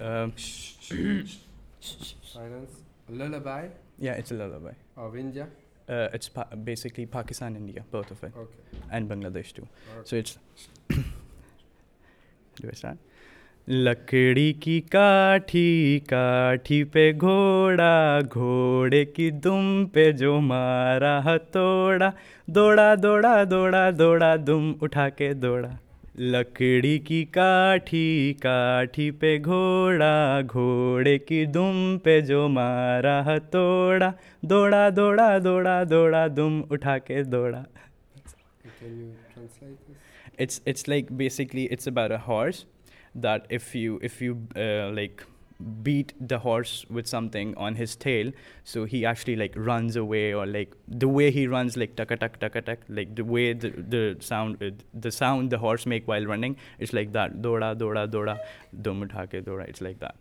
Um, Silence. Lullaby yeah, it's a lullaby. of India. Uh, it's pa- basically Pakistan, India, both of it, Okay. and Bangladesh too. okay. So it's. Do I start? लकड़ी की काठी काठी पे घोड़ा घोड़े की दुम पे जो मारा हथौड़ा दौड़ा दौड़ा दौड़ा दौड़ा दुम उठा के दौड़ा लकड़ी की काठी काठी पे घोड़ा घोड़े की दुम पे जो मारा तोड़ा। दौड़ा दौड़ा दौड़ा दौड़ा दुम उठा के दौड़ा। It's it's like basically it's about a horse that if you if you like beat the horse with something on his tail. So he actually like runs away or like the way he runs like tuck tuck tuck tuck like the way the, the sound uh, the sound the horse make while running it's like that. Doda doda doda. Dum doda. It's like that